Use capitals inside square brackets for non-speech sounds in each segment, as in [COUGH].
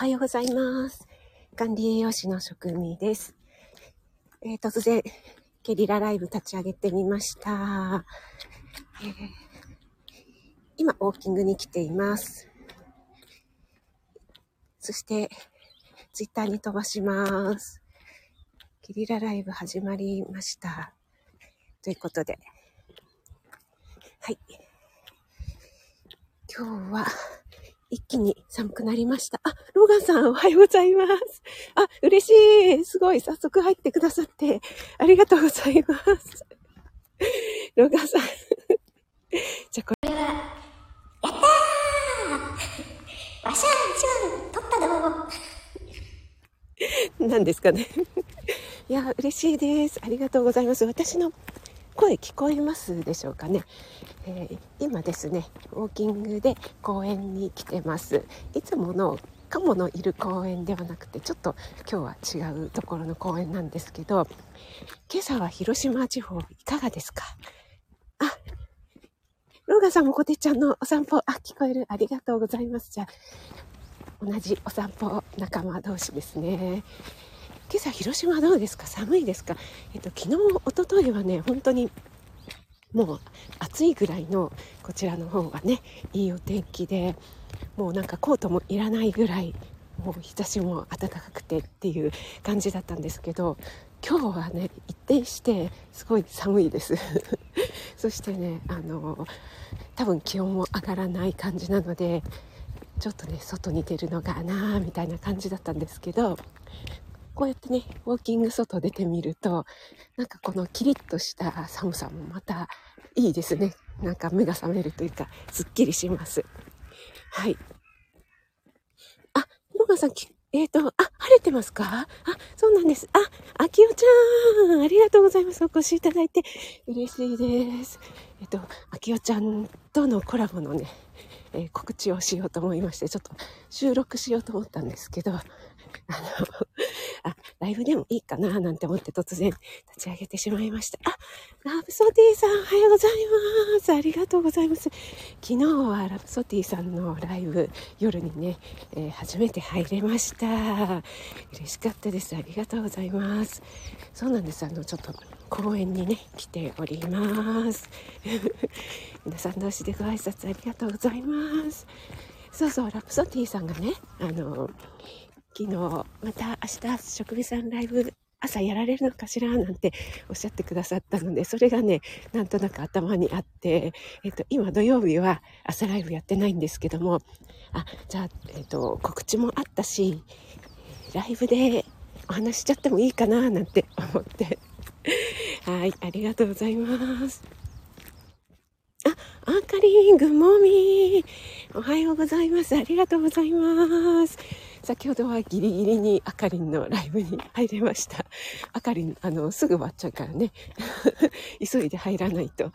はようございます。管理栄養士の職味です。えー突然、ゲリラライブ立ち上げてみました。えー今、ウォーキングに来ています。そして、ツイッターに飛ばします。ゲリラライブ始まりました。ということで、はい。今日は、一気に寒くなりました。あ、ローガンさんおはようございます。あ、嬉しい。すごい。早速入ってくださって、ありがとうございます。ローガンさん。じゃこれ、わしゃんちゃん、取ったの何ですかね。いや、嬉しいです。ありがとうございます。私の声聞こえますでしょうかね？えー今ですね、ウォーキングで公園に来てます。いつものカモのいる公園ではなくて、ちょっと今日は違うところの公園なんですけど、今朝は広島地方いかがですか？あ、ローガンさんもコテちゃんのお散歩、あ、聞こえる。ありがとうございます。じゃあ、同じお散歩仲間同士ですね。今朝広島どうですか？寒いですか？えっと昨日一昨日はね本当にもう暑いぐらいのこちらの方はねいいお天気でもうなんかコートもいらないぐらいもう日差しも暖かくてっていう感じだったんですけど今日はね一転してすごい寒いです。[LAUGHS] そしてねあの多分気温も上がらない感じなのでちょっとね外に出るのかなみたいな感じだったんですけどこうやってねウォーキング外出てみるとなんかこのキリッとした寒さもまたいいですね。なんか目が覚めるというかすっきりします。はい。あロガさんえっ、とあ晴れてますか？あそうなんです。ああきおちゃんありがとうございます。お越しいただいて。嬉しいです。えっ、とあきおちゃんとのコラボのねえー告知をしようと思いまして、ちょっと収録しようと思ったんですけど、あの、あ、ライブでもいいかななんて思って突然立ち上げてしまいました。あ、ラブソティさんおはようございます。ありがとうございます。昨日はラブソティさんのライブ、夜にね、えー初めて入れました。嬉しかったです。ありがとうございます。そうなんです。あの、ちょっと公園にね、来ております。[LAUGHS] 皆さん同士でご挨拶ありがとうございます。そうそう、ラプソティさんがね、あの、昨日、また明日、食味さんライブ、朝やられるのかしらなんておっしゃってくださったので、それがね、なんとなく頭にあって、えっと、今土曜日は朝ライブやってないんですけども、あ、じゃあ、えっと、告知もあったし、ライブでお話しちゃってもいいかななんて思って。はい、ありがとうございます。あ、あかりん、グッモーミー。おはようございます。ありがとうございます。先ほどはギリギリにあかりんのライブに入れました。[LAUGHS] あかりん、あの、すぐ終わっちゃうからね。[LAUGHS] 急いで入らないと。[LAUGHS]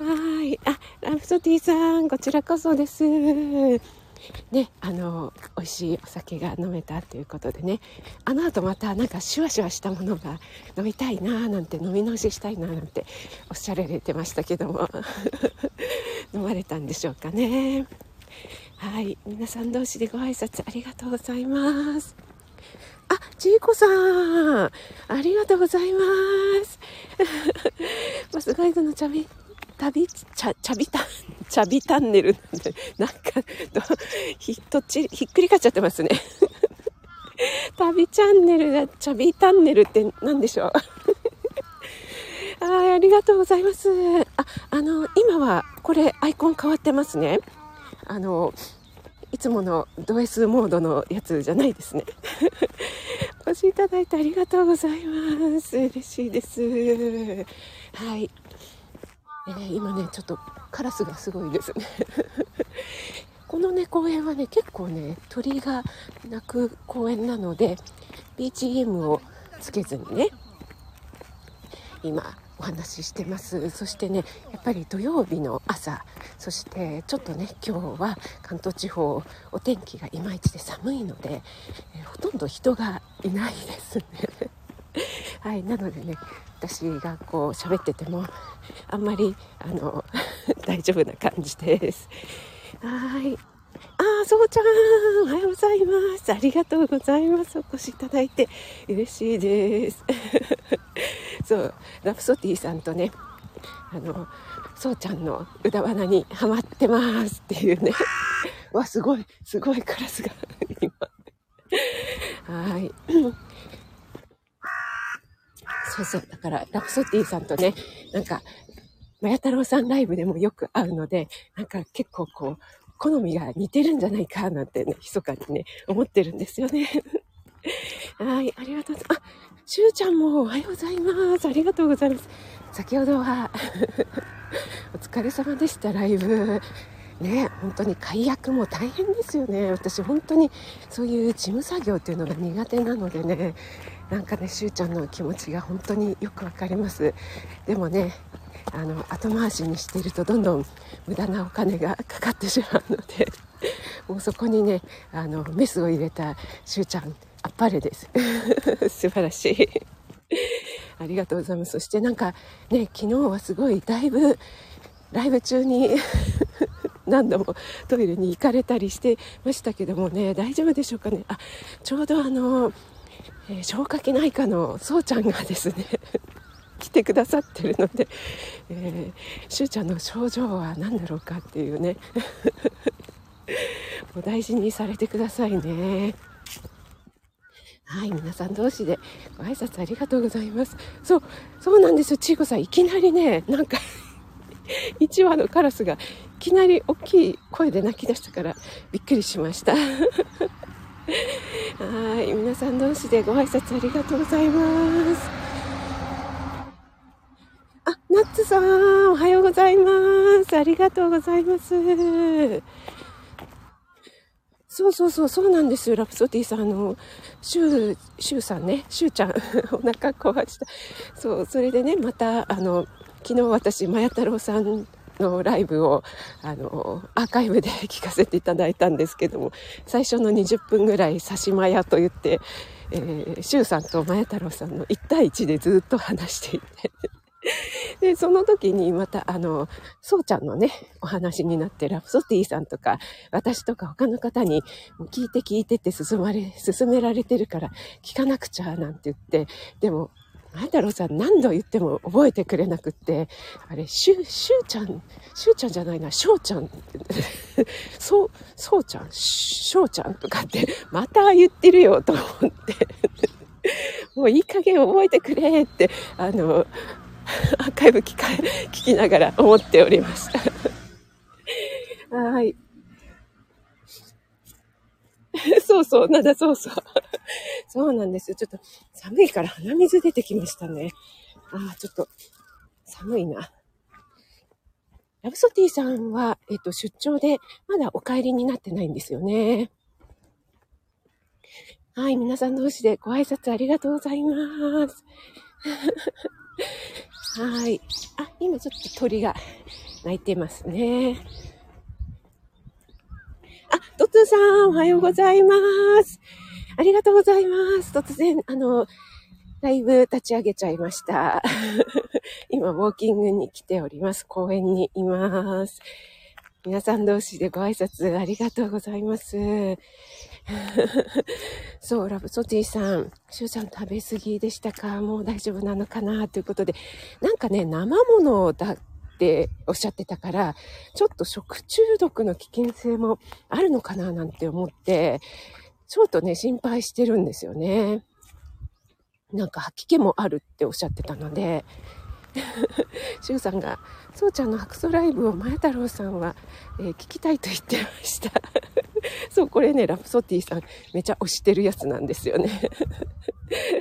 はい。あ、ラプソティさん、こちらこそです。ね、あの、美味しいお酒が飲めたということでね、あの後またなんかシュワシュワしたものが飲みたいなーなんて飲み直ししたいなーなんておっしゃられてましたけども、飲まれたんでしょうかね。はい、皆さん同士でご挨拶ありがとうございます。あ、ちいこさん、ありがとうございます。[LAUGHS] バスガイドのチャビ、旅、チャ、[LAUGHS] チャビタン、チャビタンネルなんで、なんか、どひ、とっち、ひっくり返っちゃってますね。[LAUGHS] 旅チャンネルが、チャビタンネルって何でしょう？はい、ありがとうございます。あ、あの、今は、これ、アイコン変わってますね。あの、いつものド S モードのやつじゃないですね。[LAUGHS] お越しいただいてありがとうございます。嬉しいです。はい。えー今ね、ちょっとカラスがすごいですね。[LAUGHS] このね、公園はね、結構ね、鳥が鳴く公園なので、BGM をつけずにね、今お話ししてますそしてねやっぱり土曜日の朝そしてちょっとね今日は関東地方お天気がいまいちで寒いので、えーほとんど人がいないですね [LAUGHS] はいなのでね私がこう喋っててもあんまりあの [LAUGHS] 大丈夫な感じですはいああ、そうちゃん、おはようございます。ありがとうございます。お越しいただいて嬉しいです。そう、ラプソティさんとね、あの、そうちゃんの歌花にハマってますっていうね。わ、すごい、すごいカラスが今。はい。そうそう。だから、ラプソティさんとね、なんか、まや太郎さんライブでもよく会うので、なんか結構こう、好みが似てるんじゃないかなんてね、密かにね、思ってるんですよね。はい、ありがとうございます。しゅうちゃんもおはようございます。ありがとうございます。先ほどは [LAUGHS] お疲れ様でした、ライブ。ね、本当に解約も大変ですよね。私本当にそういう事務作業っていうのが苦手なのでね、なんかね、しゅうちゃんの気持ちが本当によくわかります。でもね、あの後回しにしているとどんどん無駄なお金がかかってしまうのでもうそこにねあのメスを入れたしゅうちゃんあっぱれです。[LAUGHS] 素晴らしい。ありがとうございます。そしてなんかね昨日はすごいだいぶライブ中に [LAUGHS] 何度もトイレに行かれたりしてましたけどもね大丈夫でしょうかね。あちょうどあの、えー、消化器内科のそうちゃんがですね [LAUGHS] 来てくださってるので、えー、しゅうちゃんの症状は何だろうかっていうねお大事にされてくださいね。はい皆さん同士でご挨拶ありがとうございますそうそうなんですよちいこさんいきなりねなんか [LAUGHS] 1羽のカラスがいきなり大きい声で鳴き出したからびっくりしました [LAUGHS] はい皆さん同士でご挨拶ありがとうございますあ、ナッツさん、おはようございます。ありがとうございます。そうそうそう、そうなんですよ。ラプソディさん、あの、シュー、シューさんね、シューちゃん、[LAUGHS] お腹壊した。そう、それでね、また、あの、昨日私、マヤ太郎さんのライブを、あの、アーカイブで聞かせていただいたんですけども、最初の20分ぐらい、さしまやと言って、えー、シューさんとマヤ太郎さんの1対1でずっと話していて、で、その時にまた、あの、そうちゃんのね、お話になって、ラプソティさんとか、私とか他の方に、聞いて聞いてって進まれ、進められてるから、聞かなくちゃ、なんて言って、でも、なんだろうさん何度言っても覚えてくれなくって、あれ、しゅう、しゅうちゃん、しゅうちゃんじゃないな、しょうちゃん、[LAUGHS] そう、そうちゃん、しょうちゃんとかって、また言ってるよと思って。[LAUGHS] もういい加減覚えてくれって、あの、[LAUGHS] アーカイブ聞か聞きながら思っておりました。[LAUGHS] はい。[LAUGHS] そうそう、なんだそうそう。そうなんですよ。ちょっと寒いから鼻水出てきましたね。ああ、ちょっと寒いな。ラブソティさんは、えっと、出張でまだお帰りになってないんですよね。はい、皆さん同士でご挨拶ありがとうございます。はい。あ、今ちょっと鳥が鳴いてますね。あ、トツさん、おはようございます。ありがとうございます。突然、あの、ライブ立ち上げちゃいました。[LAUGHS] 今、ウォーキングに来ております。公園にいます。皆さん同士でご挨拶ありがとうございます。[LAUGHS] そう、ラブソティさん、シュウさん食べ過ぎでしたか？もう大丈夫なのかな？ということで、なんかね、生ものだっておっしゃってたから、ちょっと食中毒の危険性もあるのかななんて思って、ちょっとね、心配してるんですよね。なんか吐き気もあるっておっしゃってたので、[LAUGHS] シュウさんが、そうちゃんの白素ライブを前太郎さんは、えー、聞きたいと言ってました。[LAUGHS] そう、これね、ラプソティさんめちゃ推してるやつなんですよね。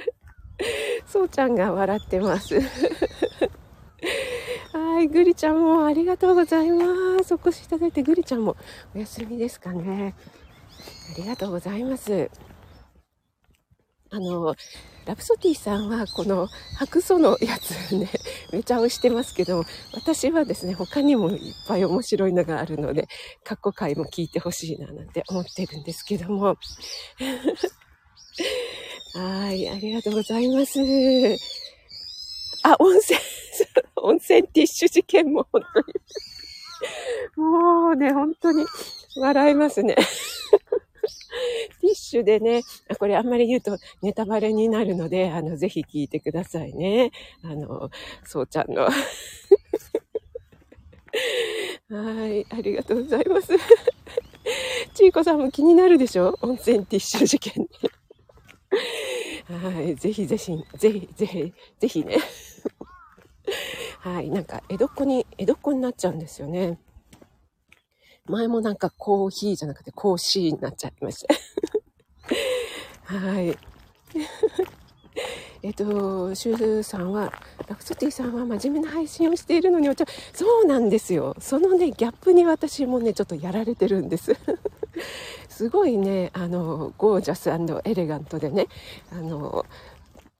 [LAUGHS] そうちゃんが笑ってます。はい、グリちゃんもありがとうございます。お越しいただいて、グリちゃんもお休みですかね。ありがとうございます。あの、ラプソティさんはこの白素のやつね、めちゃ推してますけど、私はですね、他にもいっぱい面白いのがあるので、過去回も聞いてほしいななんて思ってるんですけども。はい、ありがとうございます。あ、温泉、温泉ティッシュ事件も本当に。もうね、本当に、笑いますね。[LAUGHS] ティッシュでね、これあんまり言うとネタバレになるので、あの、ぜひ聞いてくださいね。あの、そうちゃんの。[LAUGHS] はい、ありがとうございます。[LAUGHS] ちいこさんも気になるでしょ？温泉ティッシュ事件。はい、ぜひぜひ、ぜひ、ぜひ、ぜひね。はい、なんか江戸っ子に、江戸っ子になっちゃうんですよね。前もなんかコーヒーじゃなくてコーシーになっちゃいました。はい。えっと、シューズさんは、ラクソティさんは真面目な配信をしているのにお茶、そうなんですよ。そのね、ギャップに私もね、ちょっとやられてるんです。すごいね、あの、ゴージャスエレガントでね、あの、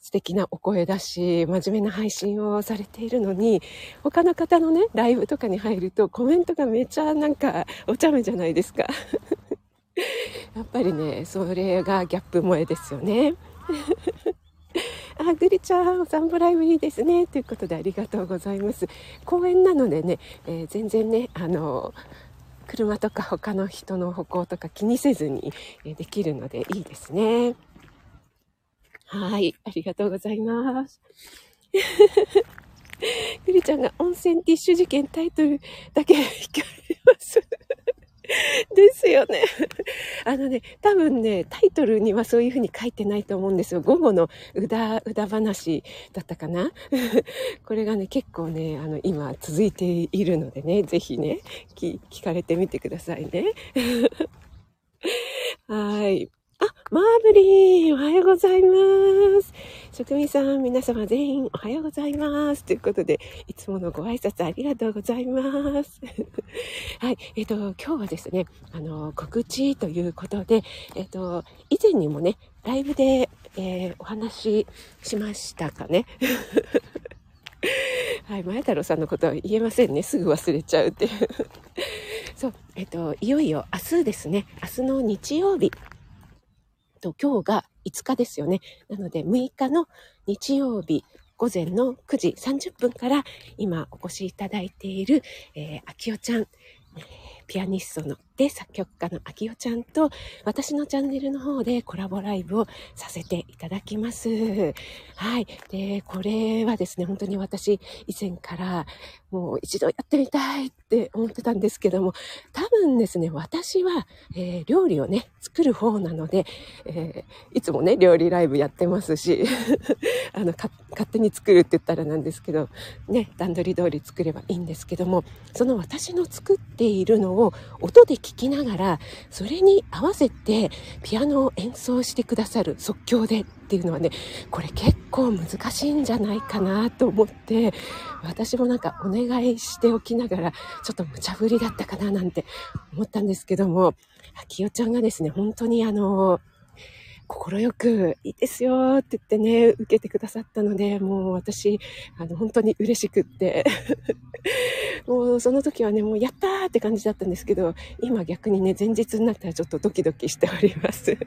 素敵なお声だし、真面目な配信をされているのに、他の方のね、ライブとかに入るとコメントがめちゃなんかお茶目じゃないですか。[LAUGHS] やっぱりね、それがギャップ萌えですよね。あ、グリちゃん、お散歩ライブいいですね。ということでありがとうございます。公園なのでね、えー、全然ね、あの、車とか他の人の歩行とか気にせずにできるのでいいですね。はい、ありがとうございます。[LAUGHS] グリちゃんが温泉ティッシュ事件タイトルだけ控えます。ですよね。あのね、多分ね、タイトルにはそういうふうに書いてないと思うんですよ。午後のうだ、うだ話だったかな？[LAUGHS] これがね、結構ね、あの、今続いているのでね、ぜひね、聞かれてみてくださいね。[LAUGHS] はい。あ、マーブリー、おはようございます。職人さん、皆様全員おはようございます。ということで、いつものご挨拶ありがとうございます。[LAUGHS] はい、えっ、ー、と、今日はですね、あの、告知ということで、えっ、ー、と、以前にもね、ライブで、えー、お話ししましたかね。[LAUGHS] はい、前太郎さんのことは言えませんね。すぐ忘れちゃうっていう。[LAUGHS] そう、えっ、と、いよいよ明日ですね、明日の日曜日、と今日が5日ですよね。なので6日の日曜日午前の9時30分から今お越しいただいている、えー、あきおちゃん、ピアニストので作曲家のあきおちゃんと私のチャンネルの方でコラボライブをさせていただきます。はい。で、これはですね、本当に私以前からもう一度やってみたいって思ってたんですけども、多分ですね、私は、えー、料理をね、作る方なので、えー、いつもね、料理ライブやってますし、[LAUGHS] あの、勝手に作るって言ったらなんですけど、ね、段取り通り作ればいいんですけども、その私の作っているのを音で聞きながら、それに合わせてピアノを演奏してくださる即興でっていうのはね、これ結構難しいんじゃないかなと思って、私もなんかお願いしておきながら、ちょっと無茶ぶりだったかななんて思ったんですけども、きよちゃんがですね、本当にあの、快くいいですよって言ってね、受けてくださったので、もう私、あの、本当に嬉しくって、[LAUGHS] もうその時はね、もうやったーって感じだったんですけど、今逆にね、前日になったらちょっとドキドキしております。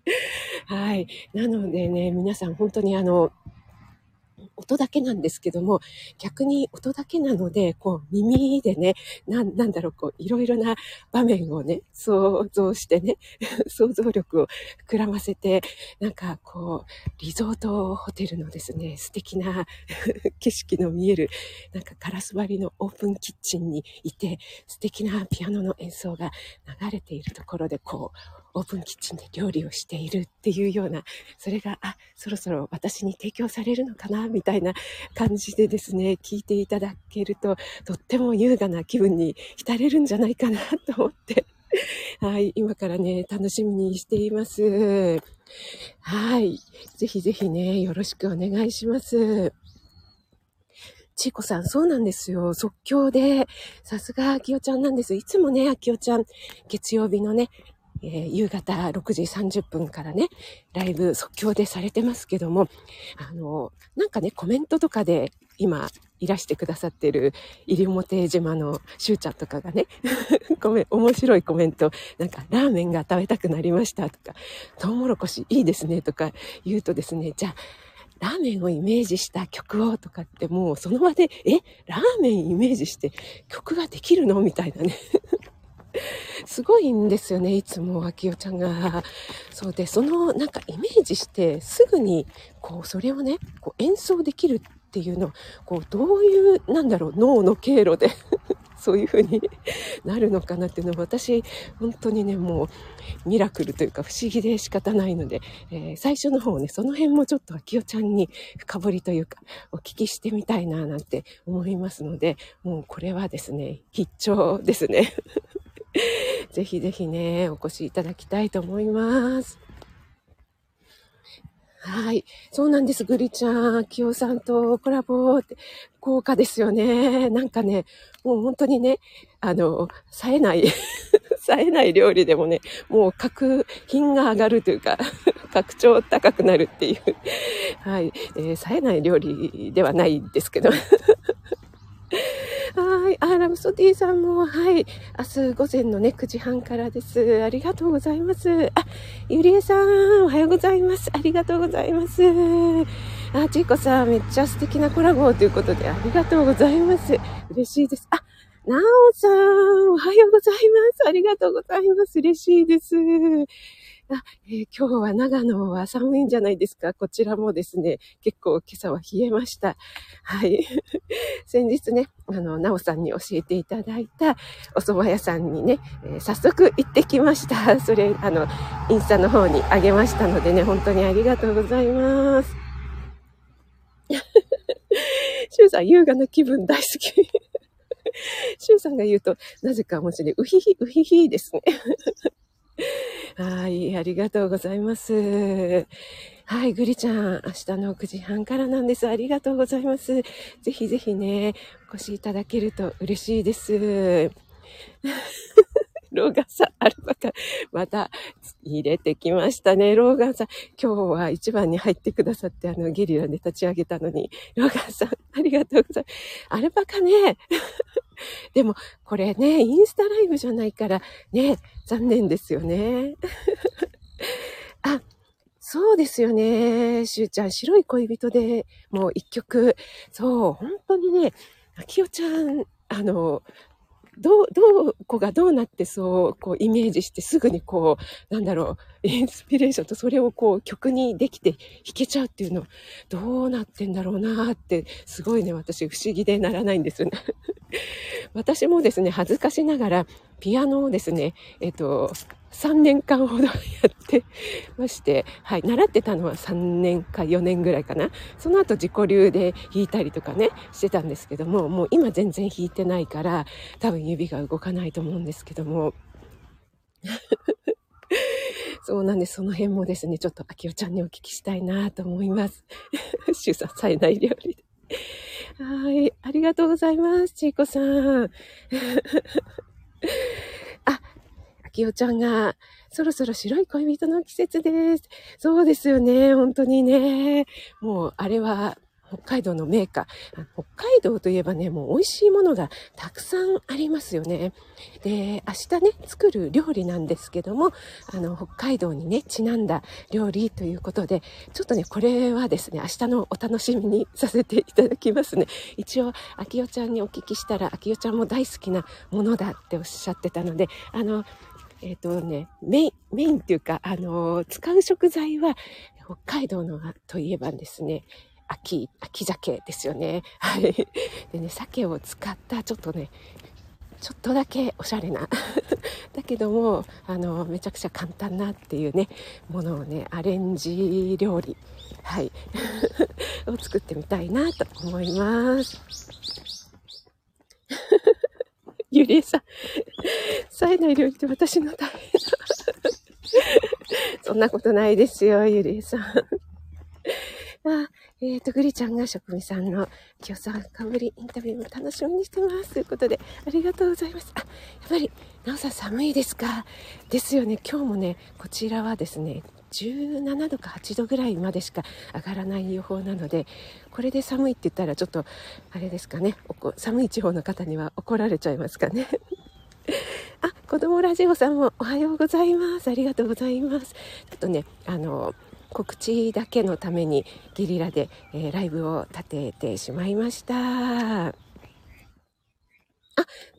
[LAUGHS] はい。なのでね、皆さん本当にあの、音だけなんですけども、逆に音だけなので、こう耳でね、ななんだろう、こういろいろな場面をね、想像してね、[LAUGHS] 想像力を膨らませて、なんかこう、リゾートホテルのですね、素敵な [LAUGHS] 景色の見える、なんかガラス張りのオープンキッチンにいて、素敵なピアノの演奏が流れているところで、こう、オープンキッチンで料理をしているっていうような、それが、あ、そろそろ私に提供されるのかな、みたいな感じでですね、聞いていただけると、とっても優雅な気分に浸れるんじゃないかなと思って、[LAUGHS] はい、今からね、楽しみにしています。はい。ぜひぜひね、よろしくお願いします。ちいこさん、そうなんですよ。即興で、さすが、あきおちゃんなんです。いつもね、あきおちゃん、月曜日のね、えー、夕方6時30分からね、ライブ即興でされてますけども、あの、なんかね、コメントとかで今いらしてくださってる西表島のしゅうちゃんとかがね、[LAUGHS] ごめん、面白いコメント、なんか、ラーメンが食べたくなりましたとか、トウモロコシいいですねとか言うとですね、じゃあ、ラーメンをイメージした曲をとかってもうその場で、え、ラーメンイメージして曲ができるのみたいなね。[LAUGHS] すごいんですよね、いつも、秋代ちゃんが。そうで、その、なんかイメージして、すぐに、こう、それをね、こう演奏できるっていうの、こう、どういう、なんだろう、脳の経路で [LAUGHS] そういう風になるのかなっていうのは私本当にねもうミラクルというか不思議で仕方ないので、えー、最初の方ねその辺もちょっと秋代ちゃんに深掘りというかお聞きしてみたいななんて思いますのでもうこれはですね必聴ですね [LAUGHS] [LAUGHS] ぜひぜひねお越しいただきたいと思います。はい。そうなんです、グリちゃん。キヨさんとコラボって、豪華ですよね。なんかね、もう本当にね、あの、冴えない、[LAUGHS] 冴えない料理でもね、もう格品が上がるというか、[LAUGHS] 格調高くなるっていう、はい、えー、冴えない料理ではないんですけど、はい。あ、ラムソディさんも、はい。明日午前のね、9時半からです。ありがとうございます。あ、ゆりえさん、おはようございます。ありがとうございます。あ、ちいこさん、めっちゃ素敵なコラボということで、ありがとうございます。嬉しいです。あ、なおさん、おはようございます。ありがとうございます。嬉しいです。あ、えー、今日は長野は寒いんじゃないですか？こちらもですね、結構今朝は冷えました。はい。[LAUGHS] 先日ね、あの、なおさんに教えていただいたお蕎麦屋さんにね、えー、早速行ってきました。[LAUGHS] それ、あの、インスタの方にあげましたのでね、本当にありがとうございます。[LAUGHS] シュウさん、優雅な気分大好き。シュウさんが言うと、なぜか面白い。うひひ、うひひですね。[LAUGHS] はい、ありがとうございます。はい、グリちゃん、明日の9時半からなんです。ありがとうございます。ぜひぜひね、お越しいただけると嬉しいです。[LAUGHS] ローガンさん、アルパカ、また入れてきましたね。ローガンさん、今日は一番に入ってくださって、あの、ゲリラで立ち上げたのに、ローガンさん、ありがとうございます。アルパカね、[LAUGHS] でも、これね、インスタライブじゃないから、ね、残念ですよね。[LAUGHS] あ、そうですよね。しゅうちゃん、白い恋人でもう一曲。そう、本当にね、あきおちゃん、あの、どう、どこがどうなってそう、こうイメージしてすぐにこう、なんだろう、インスピレーションとそれをこう曲にできて弾けちゃうっていうの、どうなってんだろうなって、すごいね、私不思議でならないんですよね。[LAUGHS] 私もですね、恥ずかしながら、ピアノをですね、えっと、3年間ほどやってまして、はい、習ってたのは3年か4年ぐらいかな。その後自己流で弾いたりとかね、してたんですけども、もう今全然弾いてないから、多分指が動かないと思うんですけども。[LAUGHS] そうなんです。その辺もですね、ちょっと秋代ちゃんにお聞きしたいなと思います。[LAUGHS] 主査されない料理で。はい。ありがとうございます。ちいこさん。[LAUGHS] あ、あきおちゃんが、そろそろ白い恋人の季節です。そうですよね。本当にね。もう、あれは、北海道のメーカー。北海道といえばね、もう美味しいものがたくさんありますよね。で、明日ね、作る料理なんですけども、あの、北海道にね、ちなんだ料理ということで、ちょっとね、これはですね、明日のお楽しみにさせていただきますね。一応、秋代ちゃんにお聞きしたら、秋代ちゃんも大好きなものだっておっしゃってたので、あの、えっ、ー、とね、メイン、メインっていうか、あの、使う食材は、北海道のといえばですね、秋、秋鮭ですよね。はい。でね、鮭を使ったちょっとね、ちょっとだけおしゃれな。[LAUGHS] だけどもあのめちゃくちゃ簡単なっていうねものをねアレンジ料理はい。[LAUGHS] を作ってみたいなと思います。[LAUGHS] ゆりえさん。冴えない料理って私のためそんなことないですよゆりえさん。あえっ、ー、と、グリちゃんが職味さんの今日さんかぶりインタビューも楽しみにしてます。ということで、ありがとうございます。あ、やっぱり、なおさん寒いですか？ですよね。今日もね、こちらはですね、17度か8度ぐらいまでしか上がらない予報なので、これで寒いって言ったらちょっと、あれですかね、寒い地方の方には怒られちゃいますかね。[LAUGHS] あ、子供ラジオさんもおはようございます。ありがとうございます。ちょっとね、あの、告知だけのためにゲリラで、えー、ライブを立ててしまいました。あ、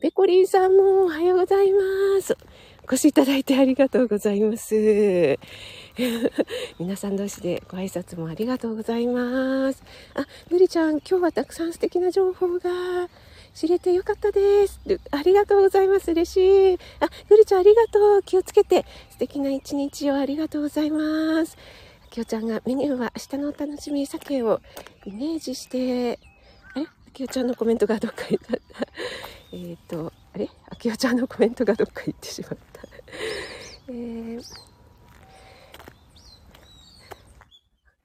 ペコリンさんもおはようございます。お越しいただいてありがとうございます。[LAUGHS] 皆さん同士でご挨拶もありがとうございます。あ、ゆりちゃん、今日はたくさん素敵な情報が知れてよかったです。ありがとうございます。嬉しい。あ、ゆりちゃんありがとう。気をつけて。素敵な一日をありがとうございます。きよちゃんがメニューは明日のお楽しみ鮭をイメージして、あれ？あきよちゃんのコメントがどっか行った。えっと、あれ？あきおちゃんのコメントがどっか行ってしまった。えー、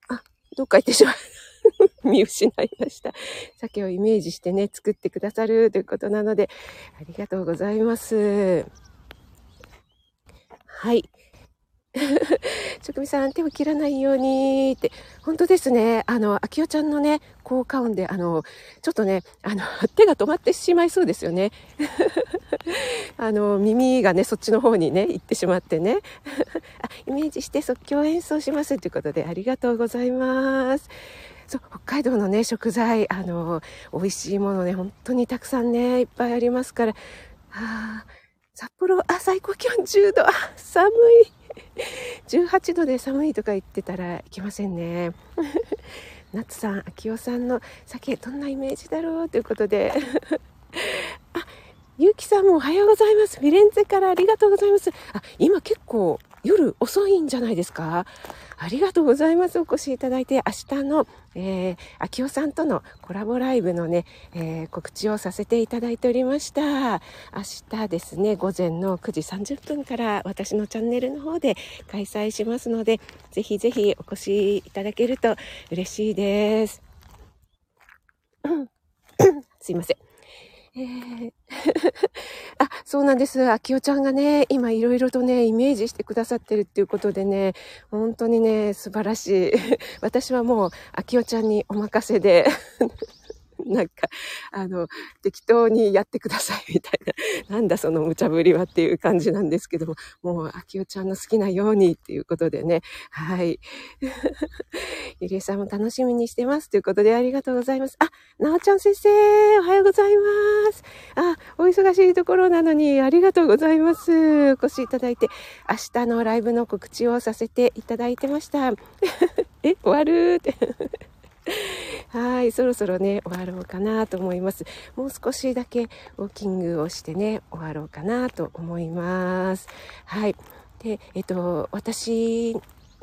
あ、どっか行ってしまった。見失いました。鮭をイメージしてね、作ってくださるということなので、ありがとうございます。はい。[LAUGHS] 職味さん、手を切らないようにって、本当ですね。あの、秋代ちゃんのね、効果音で、あの、ちょっとね、あの、[LAUGHS] 手が止まってしまいそうですよね。[LAUGHS] あの、耳がね、そっちの方にね、行ってしまってね。あ、イメージして即興演奏しますということで、ありがとうございます。そう、北海道のね、食材、あの、美味しいものね、本当にたくさんね、いっぱいありますから、あ札幌、あ、最高気温10度、あ、寒い。18度で寒いとか言ってたらいけませんね。夏さん、秋代さんの酒、どんなイメージだろうということで。あ、ゆうきさんもおはようございます。フィレンツェからありがとうございます。あ、今結構夜遅いんじゃないですか？ありがとうございます。お越しいただいて、明日の、えー、秋代さんとのコラボライブのね、えー、告知をさせていただいておりました。明日ですね、午前の9時30分から私のチャンネルの方で開催しますので、ぜひぜひお越しいただけると嬉しいです。[COUGHS] すいません。えー、そうなんです。あきおちゃんがね、今いろいろとね、イメージしてくださってるっていうことでね、本当にね、素晴らしい。[LAUGHS] 私はもう、あきおちゃんにお任せで [LAUGHS] なんか、あの、適当にやってくださいみたいな、[LAUGHS] なんだその無茶ぶりはっていう感じなんですけども、もう、あきおちゃんの好きなようにっていうことでね、はい。[LAUGHS] ゆりえさんも楽しみにしてますということでありがとうございます。あ、なおちゃん先生、おはようございます。あ、お忙しいところなのにありがとうございます。お越しいただいて、明日のライブの告知をさせていただいてました。え、終わる？って。はい、そろそろね、終わろうかなと思います。もう少しだけウォーキングをしてね、終わろうかなと思います。はい。で、えっと、私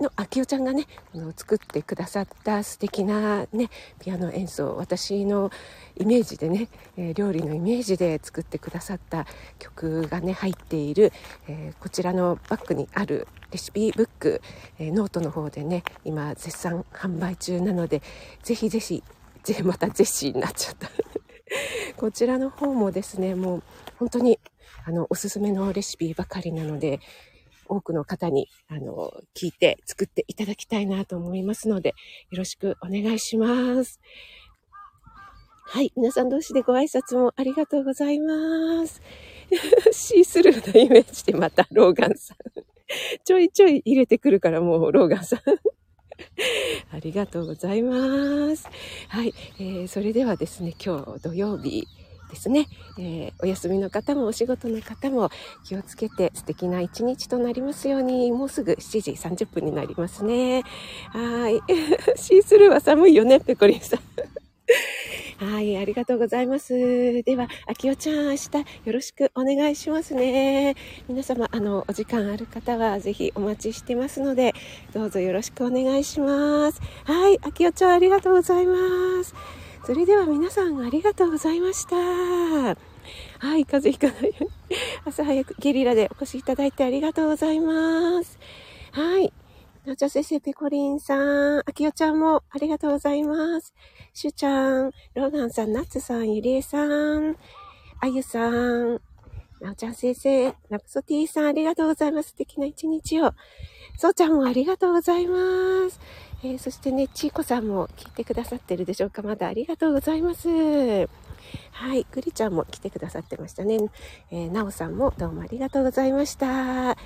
の秋代ちゃんがねあの作ってくださった素敵なねピアノ演奏私のイメージでね、え、料理のイメージで作ってくださった曲がね入っている、えー、こちらのバッグにあるレシピブック、えー、ノートの方でね今絶賛販売中なのでぜひぜひぜまたゼシーになっちゃった。[LAUGHS] こちらの方もですねもう本当にあのおすすめのレシピばかりなので多くの方に、あの、聞いて作っていただきたいなと思いますので、よろしくお願いします。はい。皆さん同士でご挨拶もありがとうございます。[LAUGHS] シースルーのイメージでまたローガンさん。[LAUGHS] ちょいちょい入れてくるからもうローガンさん。[LAUGHS] ありがとうございます。はい。えー、それではですね、今日土曜日、ですね、えー、お休みの方もお仕事の方も気をつけて素敵な一日となりますように、もうすぐ7時30分になりますね。はい。[LAUGHS] シースルーは寒いよね、ペコリンさん。[LAUGHS] はい、ありがとうございます。では、あきおちゃん、明日よろしくお願いしますね。皆様、あの、お時間ある方はぜひお待ちしてますので、どうぞよろしくお願いします。はい、あきおちゃん、ありがとうございます。それでは皆さんありがとうございました。はい、風邪ひかないように。朝早くゲリラでお越しいただいてありがとうございます。はい。なおちゃん先生、ペコリンさん、あきおちゃんもありがとうございます。しゅうちゃん、ローガンさん、ナッツさん、ゆりえさん、あゆさん、なおちゃん先生、ラプソティさん、ありがとうございます。素敵な一日を。そうちゃんもありがとうございます。えー、そしてね、ちいこさんも聞いてくださってるでしょうかまだありがとうございます。はい、ぐりちゃんも来てくださってましたね。えー、なおさんもどうもありがとうございました。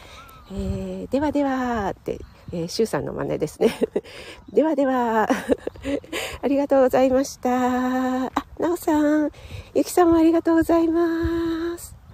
えー、ではでは、って、えー、しゅうさんの真似ですね。[LAUGHS] ではでは、[LAUGHS] ありがとうございました。あなおさん、ゆきさんもありがとうございます。